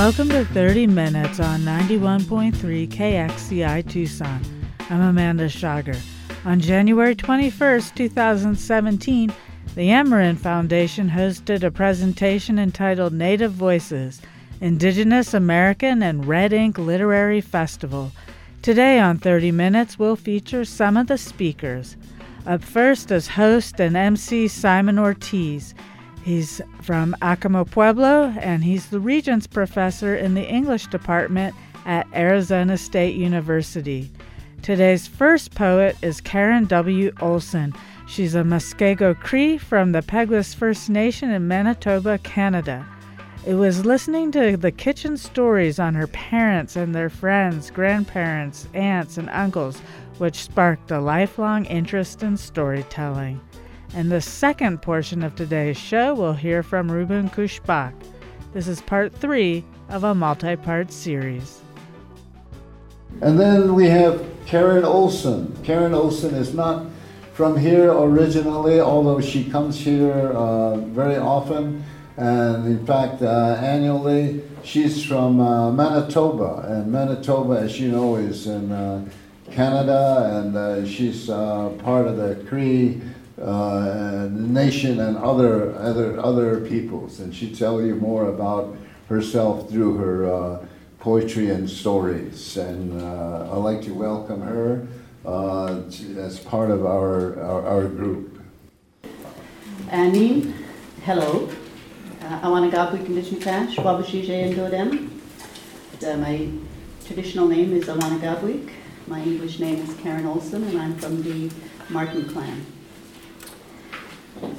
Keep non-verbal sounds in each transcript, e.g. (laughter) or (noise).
Welcome to 30 Minutes on 91.3 KXCI Tucson. I'm Amanda Schager. On January 21st, 2017, the Amerind Foundation hosted a presentation entitled Native Voices Indigenous American and Red Ink Literary Festival. Today on 30 Minutes, we'll feature some of the speakers. Up first is host and MC Simon Ortiz. He's from Acoma Pueblo and he's the Regents Professor in the English Department at Arizona State University. Today's first poet is Karen W. Olson. She's a Muskego Cree from the Peguis First Nation in Manitoba, Canada. It was listening to the kitchen stories on her parents and their friends, grandparents, aunts, and uncles which sparked a lifelong interest in storytelling. In the second portion of today's show, we'll hear from Ruben Kushbach. This is part three of a multi part series. And then we have Karen Olson. Karen Olson is not from here originally, although she comes here uh, very often. And in fact, uh, annually, she's from uh, Manitoba. And Manitoba, as you know, is in uh, Canada, and uh, she's uh, part of the Cree uh, nation and other other other peoples, and she'd tell you more about herself through her uh, poetry and stories. And uh, I'd like to welcome her uh, as part of our our, our group. Annie, hello. And Dodem. Uh, my traditional name is Awana Gabwik. My English name is Karen Olson, and I'm from the Marten clan.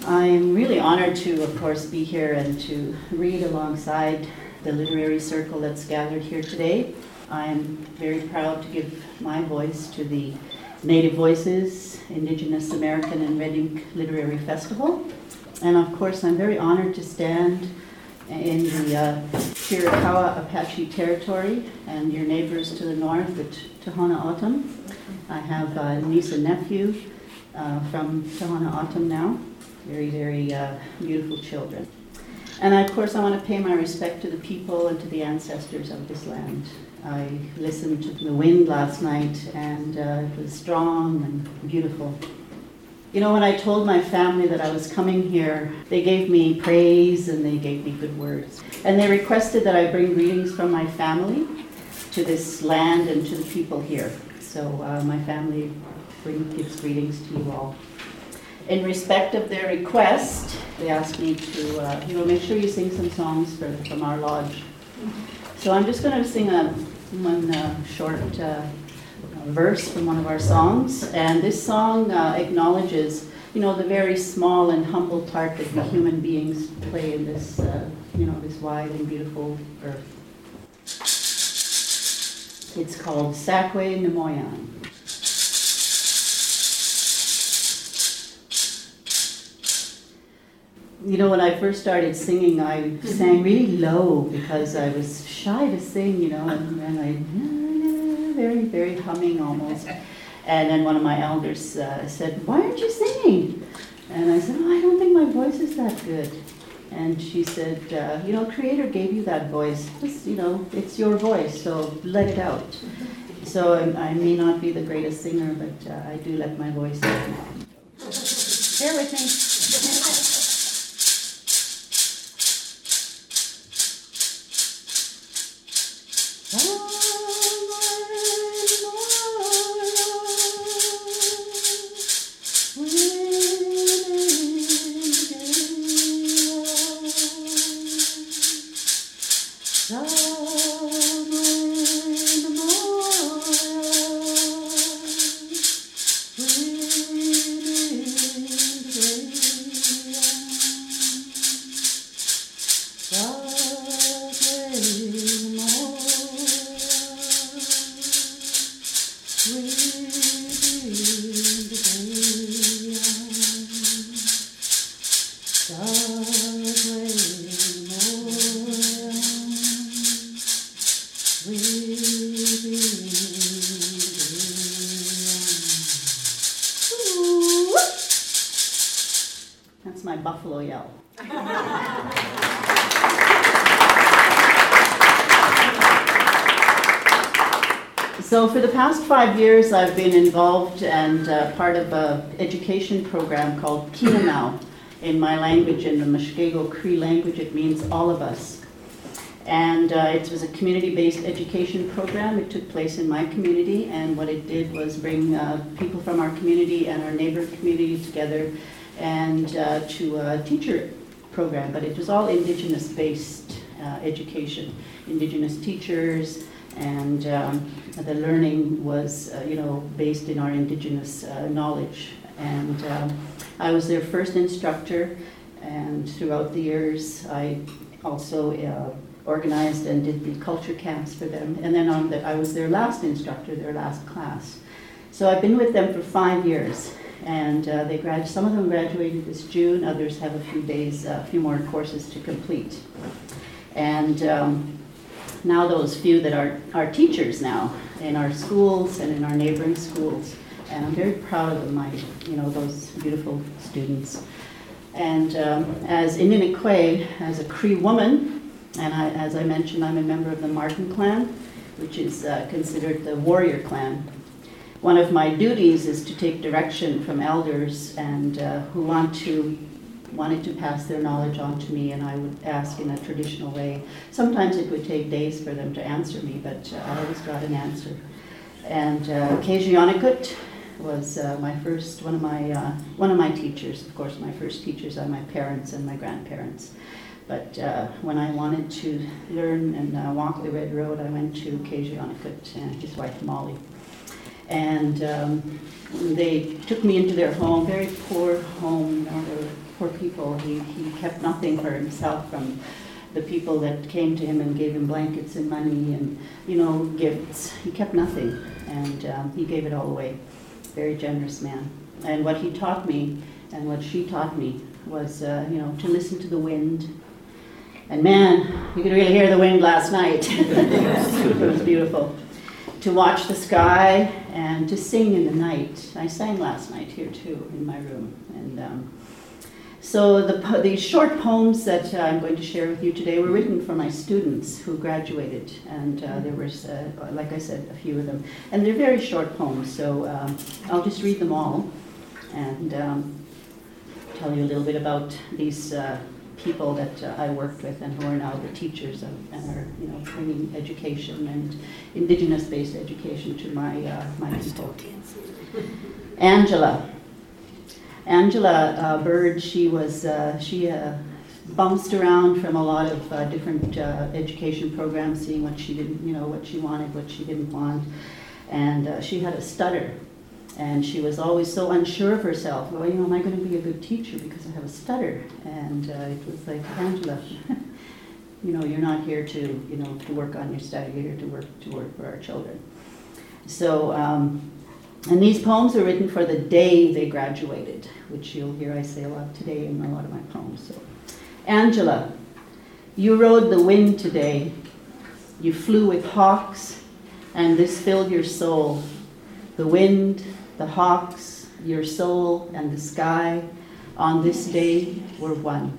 I'm really honored to, of course, be here and to read alongside the literary circle that's gathered here today. I'm very proud to give my voice to the Native Voices, Indigenous American and Red Ink Literary Festival. And of course, I'm very honored to stand in the uh, Chiricahua Apache territory and your neighbors to the north at Tohono O'odham. I have a niece and nephew uh, from Tohono O'odham now very, very uh, beautiful children. And of course, I want to pay my respect to the people and to the ancestors of this land. I listened to the wind last night, and uh, it was strong and beautiful. You know, when I told my family that I was coming here, they gave me praise and they gave me good words. And they requested that I bring greetings from my family to this land and to the people here. So uh, my family bring, gives greetings to you all in respect of their request, they asked me to, uh, you know, make sure you sing some songs for, from our lodge. So I'm just going to sing a one uh, short uh, verse from one of our songs, and this song uh, acknowledges, you know, the very small and humble part that we human beings play in this, uh, you know, this wide and beautiful earth. It's called Sakwe Nemoyan. You know, when I first started singing, I mm-hmm. sang really low because I was shy to sing, you know, and, and I very, very humming almost. And then one of my elders uh, said, "Why aren't you singing?" And I said, "Oh, I don't think my voice is that good." And she said, uh, "You know, Creator gave you that voice. It's, you know, it's your voice, so let it out." So I, I may not be the greatest singer, but uh, I do let my voice out. Bear with me. That's my buffalo yell. so for the past five years, I've been involved and uh, part of an education program called Kinanau. In my language, in the Meshkego Cree language, it means all of us. And uh, it was a community-based education program. It took place in my community, and what it did was bring uh, people from our community and our neighbor community together and uh, to a teacher program. But it was all Indigenous-based uh, education, Indigenous teachers, and um, the learning was, uh, you know, based in our Indigenous uh, knowledge. And um, I was their first instructor, and throughout the years, I also uh, organized and did the culture camps for them. And then on the, I was their last instructor, their last class. So I've been with them for five years. And uh, they grad- some of them graduated this June, others have a few days, a few more courses to complete. And um, now those few that are, are teachers now in our schools and in our neighboring schools. And I'm very proud of my, you know, those beautiful students. And um, as Ininaqua, as a Cree woman, and I, as I mentioned, I'm a member of the Marten clan, which is uh, considered the warrior clan. One of my duties is to take direction from elders and uh, who want to wanted to pass their knowledge on to me, and I would ask in a traditional way. Sometimes it would take days for them to answer me, but uh, I always got an answer. And uh, was uh, my first, one of my, uh, one of my teachers. Of course, my first teachers are my parents and my grandparents. But uh, when I wanted to learn and uh, walk the red road, I went to Kejionakut and his wife Molly. And um, they took me into their home, very poor home. You know, they were poor people. He, he kept nothing for himself from the people that came to him and gave him blankets and money and, you know, gifts. He kept nothing, and um, he gave it all away. Very generous man. And what he taught me and what she taught me was, uh, you know, to listen to the wind and man, you could really hear the wind last night. (laughs) it was beautiful. To watch the sky and to sing in the night. I sang last night here too in my room. And um, so the, these short poems that uh, I'm going to share with you today were written for my students who graduated, and uh, there were, uh, like I said, a few of them. And they're very short poems, so um, I'll just read them all and um, tell you a little bit about these uh, people that uh, I worked with and who are now the teachers of, and are you know bringing education and indigenous-based education to my uh, my people. (laughs) Angela, Angela uh, Bird, she was uh, she uh, bounced around from a lot of uh, different education programs, seeing what she didn't you know what she wanted, what she didn't want, and she had a stutter and she was always so unsure of herself. Well, you know, am I going to be a good teacher because I have a stutter? And uh, it was like, Angela, (laughs) you know, you're not here to, you know, to work on your study. You're here to work to work for our children. So, um, and these poems are written for the day they graduated, which you'll hear I say a lot today in a lot of my poems. So, Angela, you rode the wind today. You flew with hawks, and this filled your soul. The wind, the hawks, your soul, and the sky on this day were one.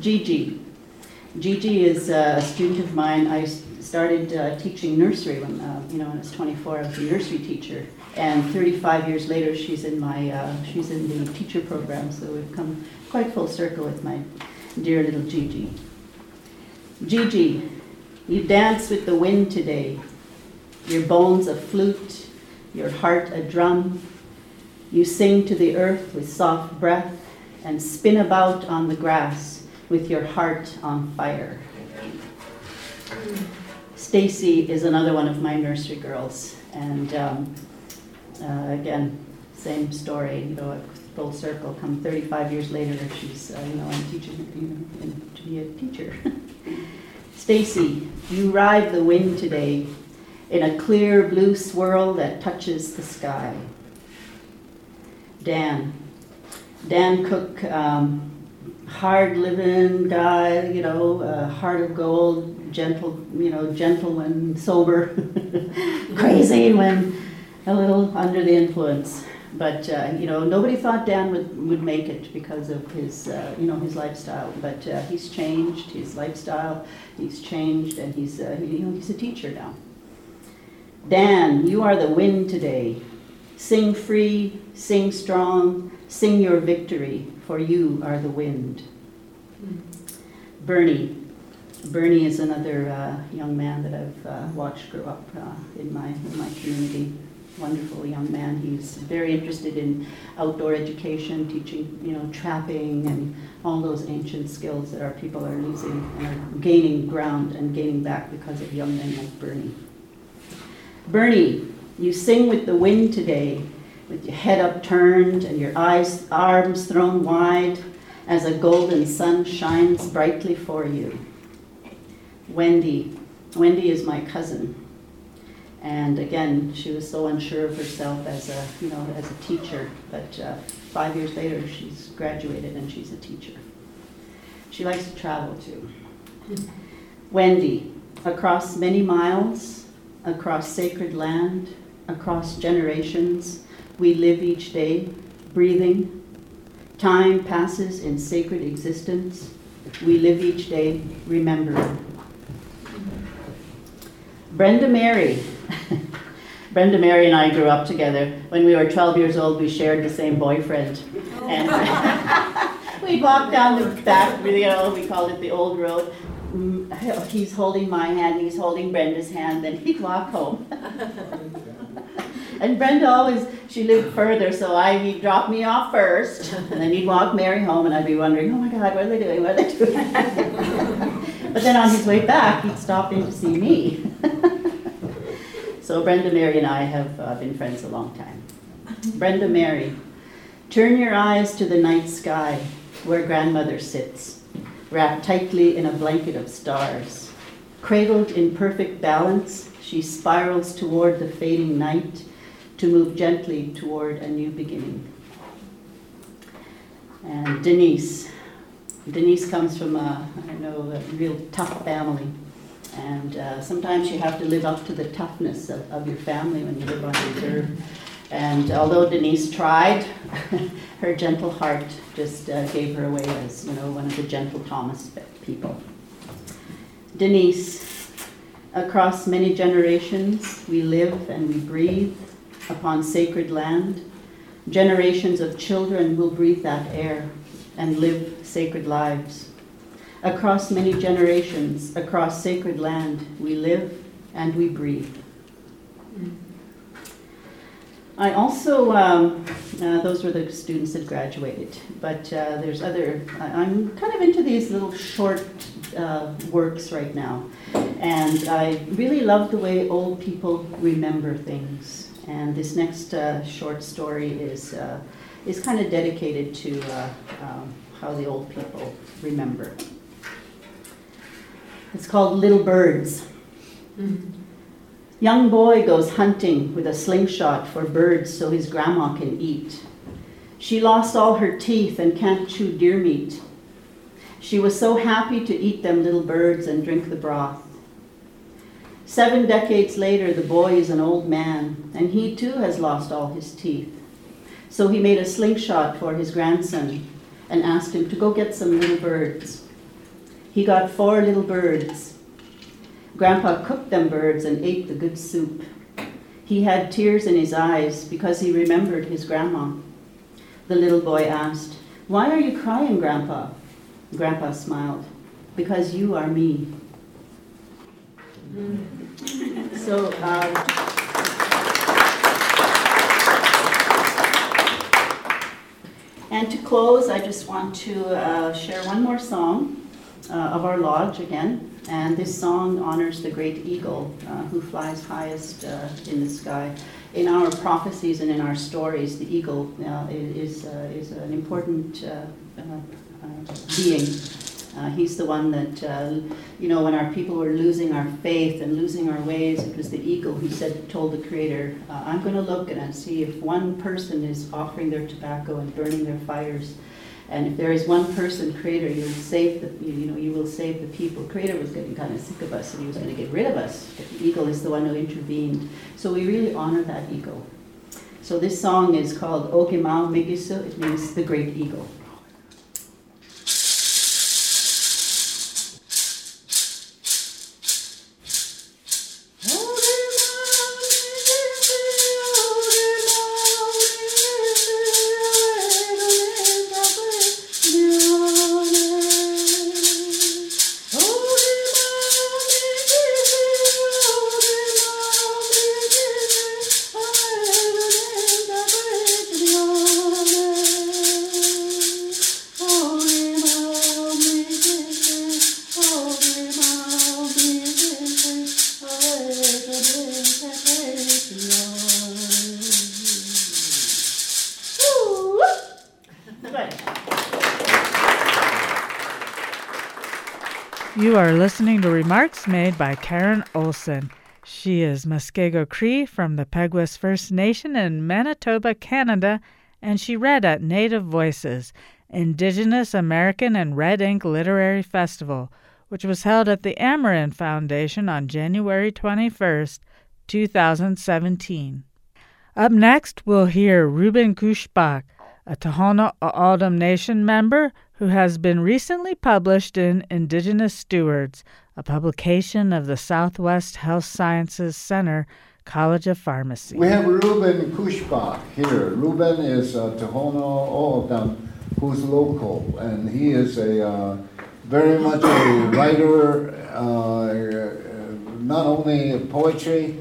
Gigi. Gigi is a student of mine. I started uh, teaching nursery when, uh, you know, when I was 24. I was a nursery teacher. And 35 years later, she's in my, uh, she's in the teacher program. So we've come quite full circle with my dear little Gigi. Gigi, you dance with the wind today. Your bones a flute, your heart a drum. You sing to the earth with soft breath and spin about on the grass with your heart on fire. Stacy is another one of my nursery girls, and um, uh, again, same story. You know, full circle. Come 35 years later, she's uh, you know, I'm teaching you know, to be a teacher. (laughs) Stacy, you ride the wind today in a clear blue swirl that touches the sky. Dan. Dan Cook, um, hard living guy, you know, uh, heart of gold, gentle, you know, gentleman, sober, (laughs) crazy when a little under the influence. But uh, you know, nobody thought Dan would, would make it because of his, uh, you know, his lifestyle. But uh, he's changed his lifestyle. He's changed, and he's, uh, you know, he's a teacher now. Dan, you are the wind today. Sing free, sing strong, sing your victory, for you are the wind. Bernie. Bernie is another uh, young man that I've uh, watched grow up uh, in, my, in my community. Wonderful young man. He's very interested in outdoor education, teaching, you know, trapping and all those ancient skills that our people are losing and are gaining ground and gaining back because of young men like Bernie. Bernie, you sing with the wind today, with your head upturned and your eyes, arms thrown wide as a golden sun shines brightly for you. Wendy, Wendy is my cousin. And again, she was so unsure of herself as a, you know, as a teacher, but uh, five years later, she's graduated and she's a teacher. She likes to travel too. Wendy, across many miles, across sacred land, across generations, we live each day, breathing. Time passes in sacred existence. We live each day, remembering. Brenda Mary. (laughs) Brenda Mary and I grew up together. When we were 12 years old, we shared the same boyfriend. And oh. (laughs) we walked down the back, you know, we called it the old road. Mm, (laughs) he's holding my hand, and he's holding Brenda's hand, then he'd walk home. (laughs) and Brenda always, she lived further, so I, he'd drop me off first, and then he'd walk Mary home, and I'd be wondering, oh my God, what are they doing? What are they doing? (laughs) but then on his way back, he'd stop in to see me. so Brenda Mary and I have uh, been friends a long time. Brenda Mary, turn your eyes to the night sky where grandmother sits, wrapped tightly in a blanket of stars. Cradled in perfect balance, she spirals toward the fading night to move gently toward a new beginning. And Denise. Denise comes from a, I don't know, a real tough family. And uh, sometimes you have to live up to the toughness of, of your family when you live on reserve. And although Denise tried, (laughs) her gentle heart just uh, gave her away as, you know, one of the gentle Thomas people. Denise, across many generations, we live and we breathe upon sacred land. Generations of children will breathe that air and live sacred lives. Across many generations, across sacred land, we live and we breathe. I also, um, uh, those were the students that graduated, but uh, there's other, I- I'm kind of into these little short uh, works right now. And I really love the way old people remember things. And this next uh, short story is, uh, is kind of dedicated to uh, um, how the old people remember. It's called Little Birds. Young boy goes hunting with a slingshot for birds so his grandma can eat. She lost all her teeth and can't chew deer meat. She was so happy to eat them little birds and drink the broth. Seven decades later, the boy is an old man, and he too has lost all his teeth. So he made a slingshot for his grandson and asked him to go get some little birds. He got four little birds. Grandpa cooked them birds and ate the good soup. He had tears in his eyes because he remembered his grandma. The little boy asked, Why are you crying, Grandpa? Grandpa smiled, Because you are me. So, um, and to close, I just want to uh, share one more song uh, of our lodge again. And this song honors the great eagle uh, who flies highest uh, in the sky. In our prophecies and in our stories, the eagle uh, is, uh, is an important being. He's the one that, you know, when our people were losing our faith and losing our ways, it was the eagle who said, told the Creator, I'm going to look and see if one person is offering their tobacco and burning their fires. And if there is one person, Creator, you'll save the, you know, you will save the people. Creator was getting kind of sick of us and he was going to get rid of us. The eagle is the one who intervened. So we really honor that eagle. So this song is called Ogimao Migisu. It means the great eagle. Are listening to remarks made by Karen Olson. She is Muskego Cree from the Peguis First Nation in Manitoba, Canada, and she read at Native Voices, Indigenous American and Red Ink Literary Festival, which was held at the Amerind Foundation on January 21st, 2017. Up next, we'll hear Ruben Kushbach, a Tohono O'odham Nation member who has been recently published in Indigenous Stewards, a publication of the Southwest Health Sciences Center College of Pharmacy. We have Ruben Kushbach here. Ruben is a Tohono O'odham who's local, and he is a uh, very much a writer, uh, not only poetry,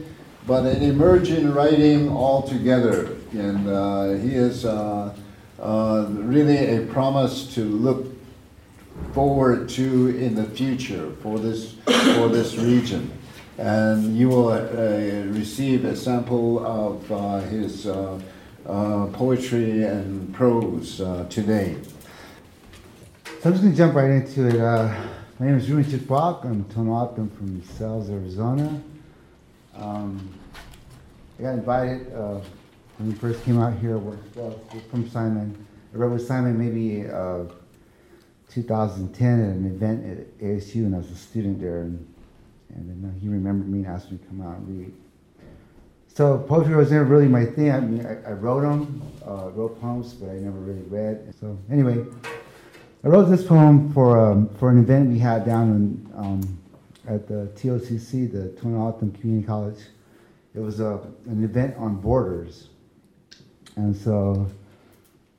but an emerging writing altogether. And uh, he is uh, uh, really a promise to look forward to in the future for this for this region. And you will uh, receive a sample of uh, his uh, uh, poetry and prose uh, today. So I'm just to jump right into it. my name is Ruben Chikbach. I'm Tohono O'odham from Sells, Arizona. Um, I got invited when we first came out here, well, from Simon. I wrote with Simon maybe uh, 2010 at an event at ASU, and I was a student there, and, and uh, he remembered me and asked me to come out and read. So poetry was never really my thing. I mean, I, I wrote them, uh, wrote poems, but I never really read. So anyway, I wrote this poem for um, for an event we had down in, um, at the TOCC, the Tohono O'odham Community College. It was a, an event on borders. And so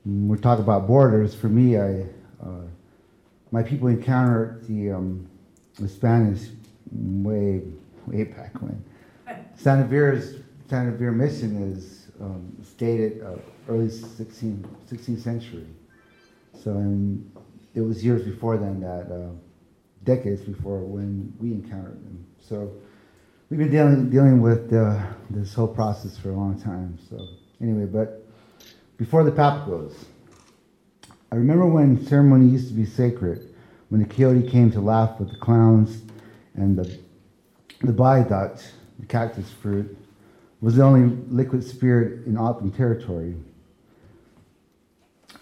we talk about borders, for me, I, uh, my people encountered the, um, the Spanish way, way back when. (laughs) Santa Vera's, Santa Vera mission is um, stated uh, early 16th, 16th century. So and it was years before then that, uh, decades before when we encountered them. So we've been dealing, dealing with uh, this whole process for a long time. So anyway, but before the Papagos. I remember when ceremony used to be sacred, when the coyote came to laugh with the clowns and the, the Baidach, the cactus fruit, was the only liquid spirit in O'odham territory.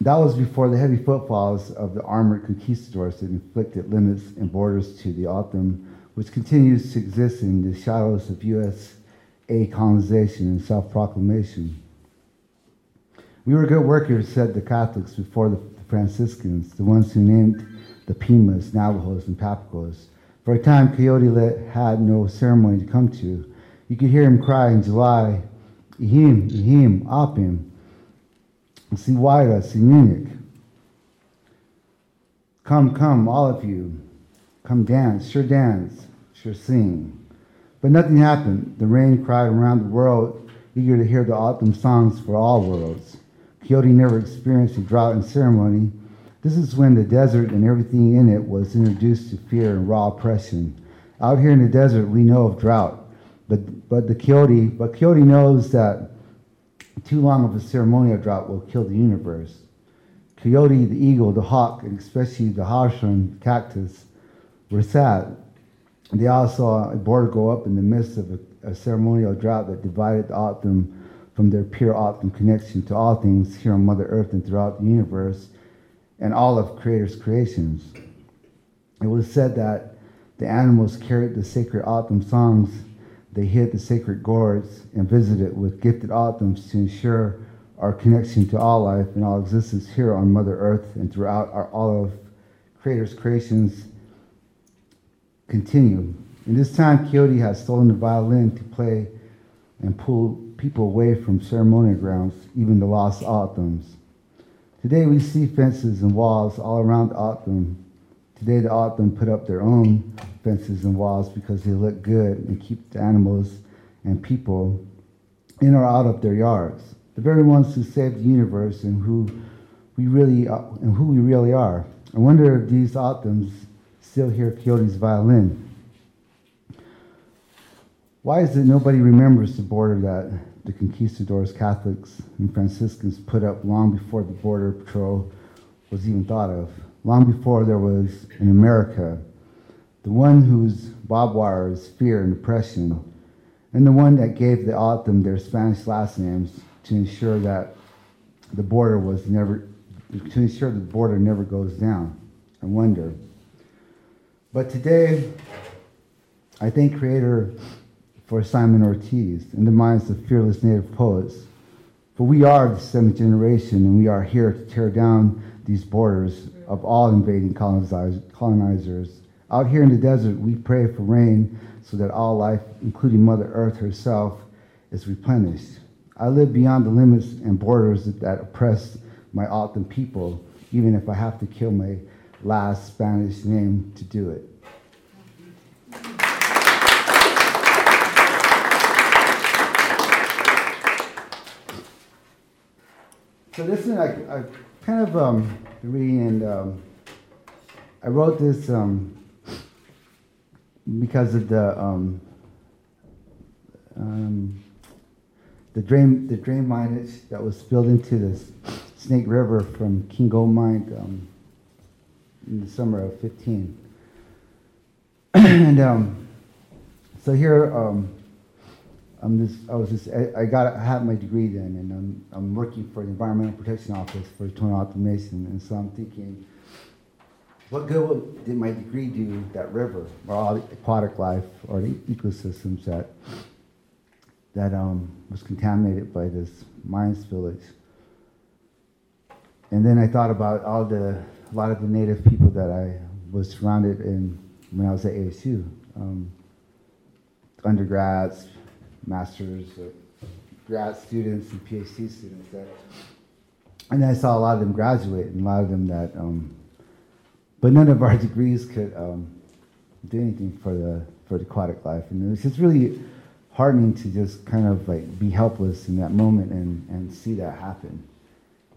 That was before the heavy footfalls of the armored conquistadors that inflicted limits and borders to the O'odham, which continues to exist in the shadows of USA colonization and self proclamation. We were good workers, said the Catholics before the Franciscans, the ones who named the Pimas, Navajos, and Papagos. For a time, Coyote had no ceremony to come to. You could hear him cry in July, Ihim, Ihim, Apim, Siwaira, Sinunik. Come, come, all of you. Come dance, sure dance, sure sing. But nothing happened. The rain cried around the world, eager to hear the autumn songs for all worlds. Coyote never experienced a drought in ceremony. This is when the desert and everything in it was introduced to fear and raw oppression. Out here in the desert, we know of drought, but but the coyote, but coyote knows that too long of a ceremonial drought will kill the universe. Coyote, the eagle, the hawk, and especially the harshun cactus were sad. They all saw a border go up in the midst of a, a ceremonial drought that divided the O'odham from their pure O'odham connection to all things here on Mother Earth and throughout the universe and all of Creator's creations. It was said that the animals carried the sacred autumn songs, they hid the sacred gourds, and visited with gifted O'odhams to ensure our connection to all life and all existence here on Mother Earth and throughout our, all of Creator's creations continue. In this time, Coyote has stolen the violin to play and pull people away from ceremonial grounds, even the lost O'odhams. Today we see fences and walls all around O'odham. Today the O'odham put up their own fences and walls because they look good and keep the animals and people in or out of their yards. The very ones who saved the universe and who we really are, and who we really are. I wonder if these O'odhams still hear Coyote's violin. Why is it nobody remembers the border that the conquistadors, Catholics, and Franciscans put up long before the Border Patrol was even thought of, long before there was in America, the one whose barbed wire is fear and oppression, and the one that gave the O'odham their Spanish last names to ensure that the border was never, to ensure the border never goes down. I wonder. But today, I thank Creator for Simon Ortiz in the minds of fearless Native poets. For we are the seventh generation, and we are here to tear down these borders of all invading colonizers. Out here in the desert, we pray for rain so that all life, including Mother Earth herself, is replenished. I live beyond the limits and borders that oppress my O'odham people, even if I have to kill my last Spanish name to do it. So this is I, I kind of um, reading, and um, I wrote this um, because of the um, um, the drain the drain minage that was spilled into the Snake River from King Gold Mine um, in the summer of 15. (clears throat) and um, so here I'm just, I was just, I, got, I had my degree then, and I'm, I'm working for the Environmental Protection Office for the Tohono O'odham Nation, and so I'm thinking, what good did my degree do that river, or all the aquatic life, or the ecosystems that, that um, was contaminated by this mine spillage? And then I thought about all the, a lot of the native people that I was surrounded in when I was at ASU, um, undergrads, master's, grad students, and PhD students. That, and I saw a lot of them graduate, and a lot of them that, um, but none of our degrees could um, do anything for the for the aquatic life, and it was just really heartening to just kind of like be helpless in that moment and, and see that happen.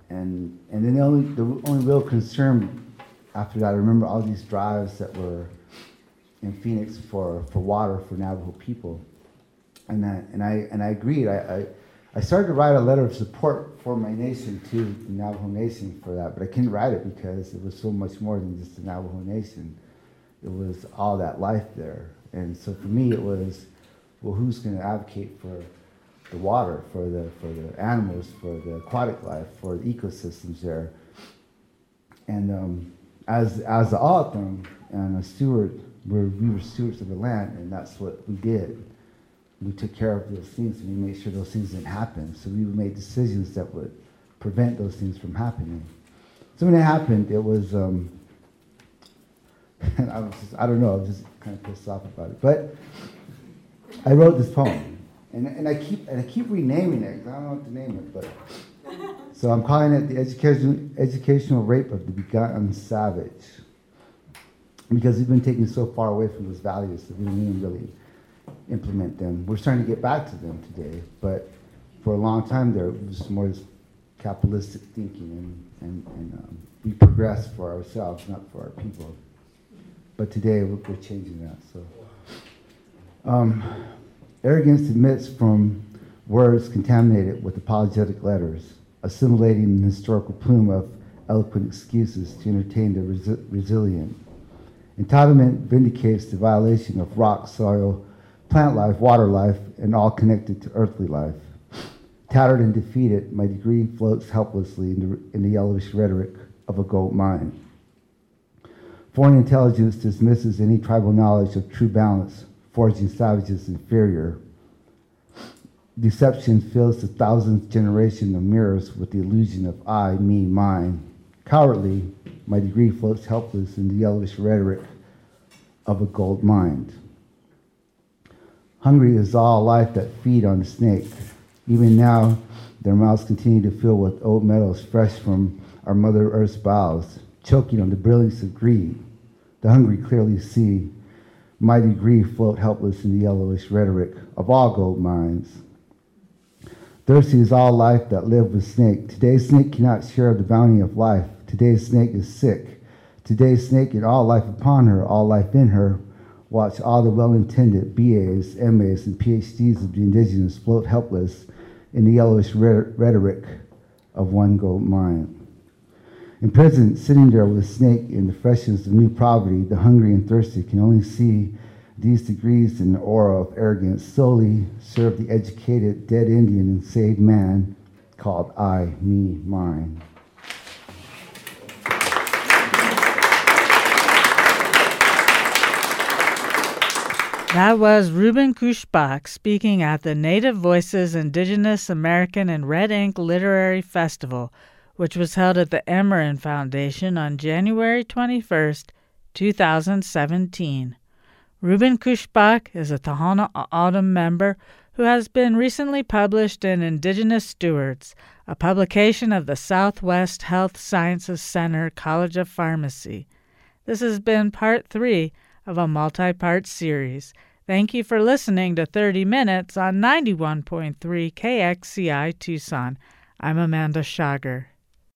And and then the only the only real concern after that, I remember all these drives that were in Phoenix for, for water for Navajo people and I, and I, and I agreed. I, I, I, started to write a letter of support for my nation to the Navajo Nation for that, but I couldn't write it because it was so much more than just the Navajo Nation. It was all that life there. And so for me, it was, well, who's going to advocate for the water, for the, for the animals, for the aquatic life, for the ecosystems there? And um, as, as the O'odham and a steward, we're, we were stewards of the land, and that's what we did we took care of those things and we made sure those things didn't happen. So we made decisions that would prevent those things from happening. So when it happened, it was, um, (laughs) I was just, I don't know, I was just kind of pissed off about it. But I wrote this poem, and, and I keep and I keep renaming it. because I don't know what to name it, but so I'm calling it the education, educational rape of the begotten savage, because we've been taken so far away from those values that we don't even really implement them. We're starting to get back to them today, but for a long time there was more capitalistic thinking, and, and, and um, we progress for ourselves, not for our people. But today we're, we're changing that. So, um, arrogance admits from words contaminated with apologetic letters, assimilating an historical plume of eloquent excuses to entertain the resi- resilient. Entitlement vindicates the violation of rock, soil, plant life, water life, and all connected to earthly life. Tattered and defeated, my degree floats helplessly in the, in the yellowish rhetoric of a gold mine. Foreign intelligence dismisses any tribal knowledge of true balance, forging savages inferior. Deception fills the thousandth generation of mirrors with the illusion of I, me, mine. Cowardly, my degree floats helpless in the yellowish rhetoric of a gold mine. Hungry is all life that feed on the snake. Even now, their mouths continue to fill with old metals fresh from our Mother Earth's bowels, choking on the brilliance of greed. The hungry clearly see mighty greed float helpless in the yellowish rhetoric of all gold mines. Thirsty is all life that live with snake. Today's snake cannot share the bounty of life. Today's snake is sick. Today's snake and all life upon her, all life in her, watch all the well-intended BAs, MAs, and PhDs of the indigenous float helpless in the yellowish rhetoric of one gold mine. In prison, sitting there with a snake in the freshness of new poverty, the hungry and thirsty can only see these degrees in the aura of arrogance solely serve the educated, dead Indian and saved man called I, me, mine. That was Ruben Kushbach speaking at the Native Voices Indigenous American and Red Ink Literary Festival, which was held at the Amerind Foundation on January 21st, 2017. Ruben Kushbach is a Tohono O'odham member who has been recently published in Indigenous Stewards, a publication of the Southwest Health Sciences Center College of Pharmacy. This has been part three of a multi part series. Thank you for listening to 30 Minutes on 91.3 KXCI Tucson. I'm Amanda Schager.